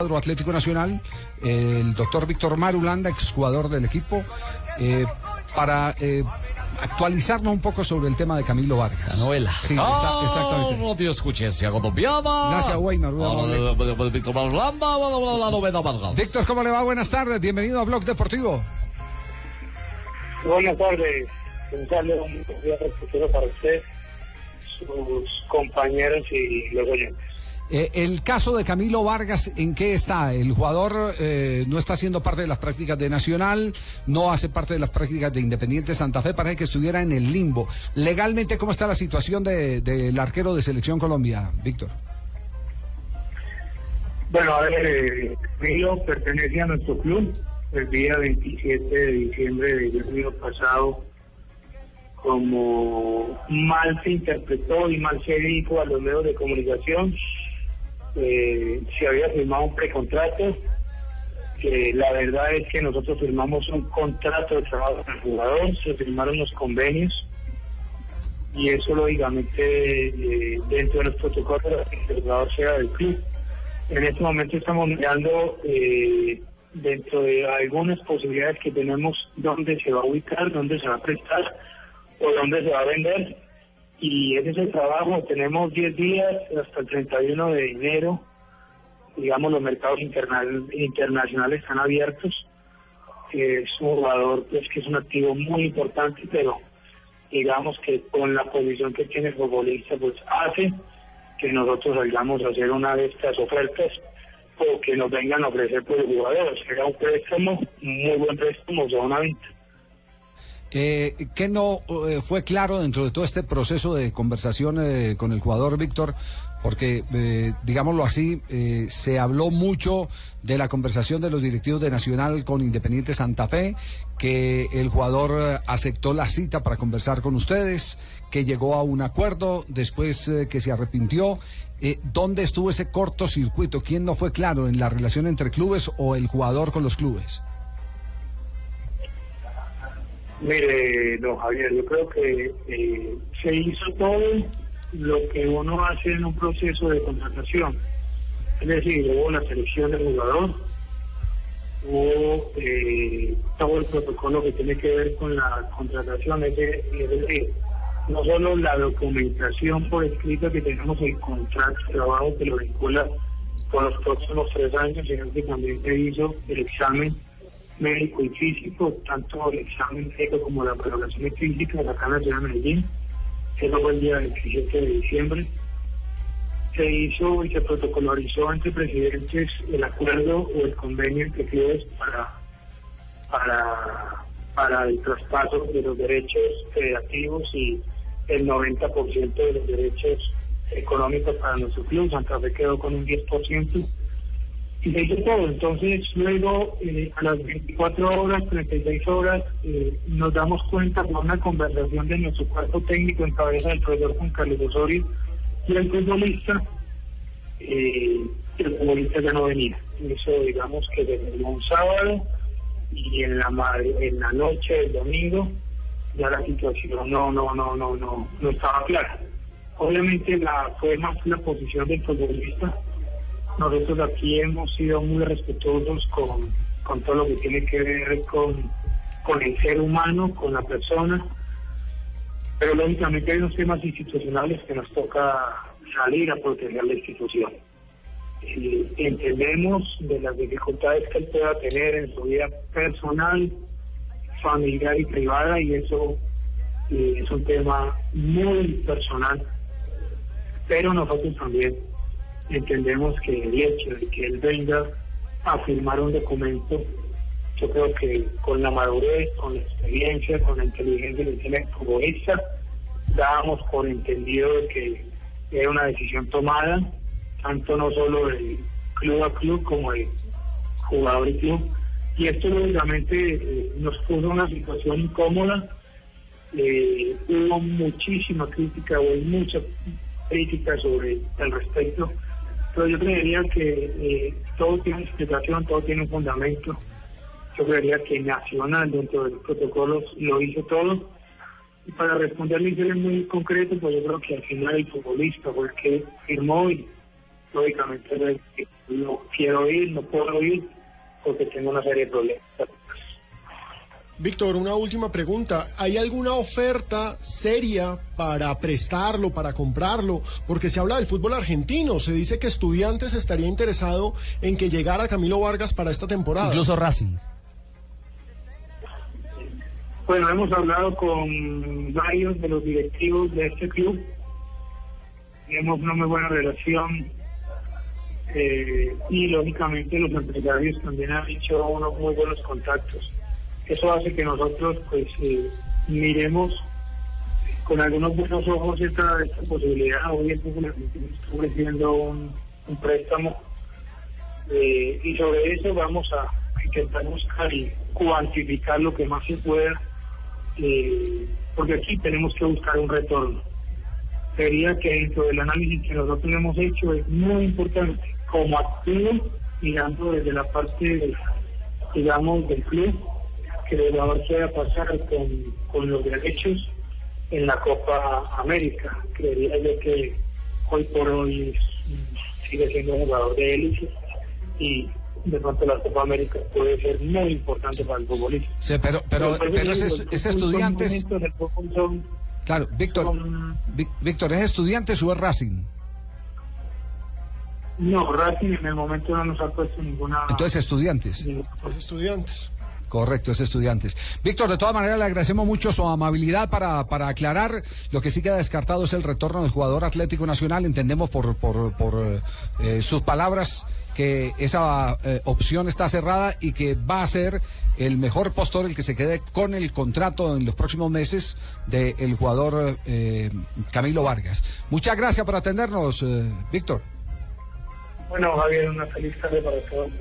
Cuadro Atlético Nacional, el doctor Víctor Marulanda, exjugador del equipo, eh, para eh, actualizarnos un poco sobre el tema de Camilo Vargas. La novela. Sí, exa- exactamente. Radio Escuchencia colombiana. Gracias, Weimar. Ah, Víctor Marulanda, la novela Vargas. Víctor, ¿cómo le va? Buenas tardes, bienvenido a Blog Deportivo. Buenas tardes. Un saludo muy cordial para usted, sus compañeros y los oyentes. Eh, el caso de Camilo Vargas, ¿en qué está? El jugador eh, no está haciendo parte de las prácticas de Nacional, no hace parte de las prácticas de Independiente Santa Fe, parece que estuviera en el limbo. Legalmente, ¿cómo está la situación de- del arquero de Selección Colombia, Víctor? Bueno, a ver, eh, pertenece a nuestro club. El día 27 de diciembre del año pasado, como mal se interpretó y mal se dijo a los medios de comunicación, eh, se había firmado un precontrato. que la verdad es que nosotros firmamos un contrato de trabajo con el jugador, se firmaron los convenios y eso lógicamente eh, dentro de los protocolos el jugador sea del club. En este momento estamos mirando eh, dentro de algunas posibilidades que tenemos dónde se va a ubicar, dónde se va a prestar o dónde se va a vender. Y ese es el trabajo. Tenemos 10 días hasta el 31 de enero. Digamos, los mercados interna- internacionales están abiertos. Es un jugador pues, que es un activo muy importante, pero digamos que con la posición que tiene el futbolista, pues hace que nosotros salgamos a hacer una de estas ofertas o que nos vengan a ofrecer por el jugador. Será un préstamo, muy buen préstamo, o una venta. Eh, ¿Qué no eh, fue claro dentro de todo este proceso de conversación eh, con el jugador Víctor? Porque, eh, digámoslo así, se habló mucho de la conversación de los directivos de Nacional con Independiente Santa Fe, que el jugador aceptó la cita para conversar con ustedes, que llegó a un acuerdo, después que se arrepintió. ¿Dónde estuvo ese cortocircuito? ¿Quién no fue claro en la relación entre clubes o el jugador con los clubes? Mire, don Javier, yo creo que eh, se hizo todo lo que uno hace en un proceso de contratación. Es decir, hubo la selección del jugador, hubo eh, todo el protocolo que tiene que ver con la contratación, es de- es decir, no solo la documentación por escrito que tenemos el contrato de trabajo que lo vincula con los próximos tres años, sino que también se hizo el examen médico y físico, tanto el examen médico como la valoración física de la Cámara de Medellín, que fue el día 27 de diciembre. Se hizo y se protocolarizó entre presidentes el acuerdo o el convenio entre clubes para, para, para el traspaso de los derechos federativos y el 90% de los derechos económicos para nuestro club. Santa Fe quedó con un 10% y se hizo todo. Entonces, luego, eh, a las 24 horas, 36 horas, eh, nos damos cuenta por una conversación de nuestro cuerpo técnico en cabeza del profesor Juan Carlos Osorio y el futbolista, eh, el futbolista ya no venía. Eso, digamos, que desde un sábado y en la, ma- en la noche del domingo, ya la situación no, no, no, no, no, no estaba clara. Obviamente la, fue más la posición del futbolista nosotros aquí hemos sido muy respetuosos con, con todo lo que tiene que ver con, con el ser humano, con la persona, pero lógicamente hay unos temas institucionales que nos toca salir a proteger la institución. Entendemos de las dificultades que él pueda tener en su vida personal, familiar y privada, y eso eh, es un tema muy personal, pero nosotros también entendemos que el hecho de que él venga a firmar un documento, yo creo que con la madurez, con la experiencia, con la inteligencia que tiene el futbolista, dábamos por entendido de que era una decisión tomada, tanto no solo del club a club como de jugador y club. Y esto lógicamente eh, nos puso una situación incómoda. Eh, hubo muchísima crítica, hubo mucha crítica sobre el respecto, pero yo creería que eh, todo tiene explicación, todo tiene un fundamento. Yo creería que Nacional dentro de los protocolos lo hizo todo. Y para responderle es muy concreto, pues yo creo que al final el futbolista fue el que firmó y lógicamente no quiero ir, no puedo ir porque tengo una serie de problemas. Víctor, una última pregunta. ¿Hay alguna oferta seria para prestarlo, para comprarlo? Porque se habla del fútbol argentino. Se dice que Estudiantes estaría interesado en que llegara Camilo Vargas para esta temporada. Incluso Racing. Bueno, hemos hablado con varios de los directivos de este club. Tenemos una muy buena relación eh, y lógicamente los empresarios también han hecho unos muy buenos contactos. Eso hace que nosotros pues eh, miremos con algunos buenos ojos esta, esta posibilidad. Hoy el está ofreciendo un, un préstamo eh, y sobre eso vamos a intentar buscar y cuantificar lo que más se pueda, porque aquí tenemos que buscar un retorno. Sería que dentro del análisis que nosotros hemos hecho es muy importante como activo, mirando desde la parte, digamos, del club, que el jugador pueda pasar con, los derechos en la Copa América. Creería yo que hoy por hoy sigue siendo un jugador de élite y de pronto la Copa América puede ser muy importante para el futbolista. Sí, pero, pero, pero, ese, estudiante Claro, Víctor, Víctor, ¿es estudiante o es Racing? No, Racing en el momento no nos ha puesto ninguna. Entonces, estudiantes. Pues estudiantes. Correcto, es estudiantes. Víctor, de todas maneras le agradecemos mucho su amabilidad para, para aclarar. Lo que sí queda descartado es el retorno del jugador Atlético Nacional. Entendemos por, por, por eh, sus palabras que esa eh, opción está cerrada y que va a ser el mejor postor el que se quede con el contrato en los próximos meses del jugador eh, Camilo Vargas. Muchas gracias por atendernos, Víctor. Bueno, Javier, una feliz tarde para todos.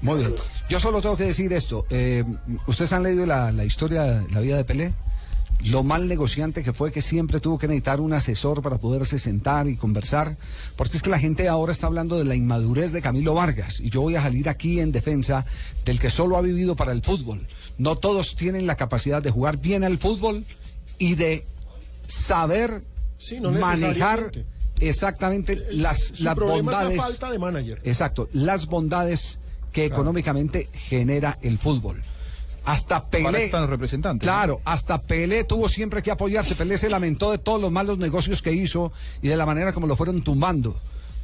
Muy bien. Yo solo tengo que decir esto. Eh, ¿Ustedes han leído la, la historia, la vida de Pelé? lo mal negociante que fue que siempre tuvo que necesitar un asesor para poderse sentar y conversar, porque es que la gente ahora está hablando de la inmadurez de Camilo Vargas y yo voy a salir aquí en defensa del que solo ha vivido para el fútbol. No todos tienen la capacidad de jugar bien al fútbol y de saber manejar exactamente las, las bondades. la falta de manager. Exacto, las bondades que económicamente genera el fútbol. Hasta Pelé. representantes. Claro, hasta Pelé tuvo siempre que apoyarse. Pelé se lamentó de todos los malos negocios que hizo y de la manera como lo fueron tumbando.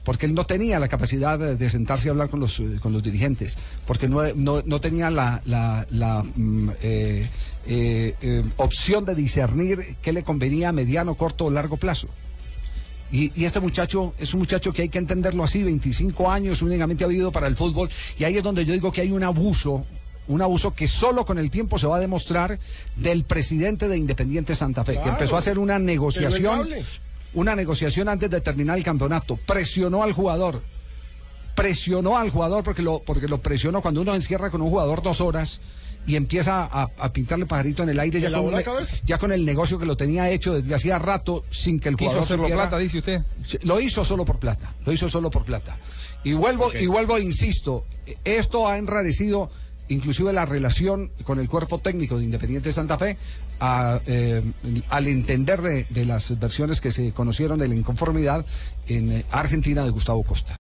Porque él no tenía la capacidad de, sentarse y hablar con los, con los dirigentes. Porque no, no, tenía la, la, mm, eh, eh, eh, opción de discernir qué le convenía a mediano, corto o largo plazo. Y, este muchacho es un muchacho que hay que entenderlo así, 25 años únicamente ha vivido para el fútbol. Y ahí es donde yo digo que hay un abuso, un abuso que solo con el tiempo se va a demostrar del presidente de Independiente Santa Fe, que empezó a hacer una negociación, una negociación antes de terminar el campeonato, presionó al jugador, presionó al jugador porque lo, porque lo presionó. Cuando uno encierra con un jugador dos horas y empieza a, pintarle pajarito en el aire ya con, ya con, el negocio que lo tenía hecho desde hacía rato sin que el jugador hizo por plata dice usted lo hizo solo por plata lo hizo solo por plata. Y vuelvo y vuelvo insisto esto ha enrarecido inclusive la relación con el cuerpo técnico de Independiente Santa Fe eh, al entender de, de las versiones que se conocieron de la inconformidad en Argentina de Gustavo Costa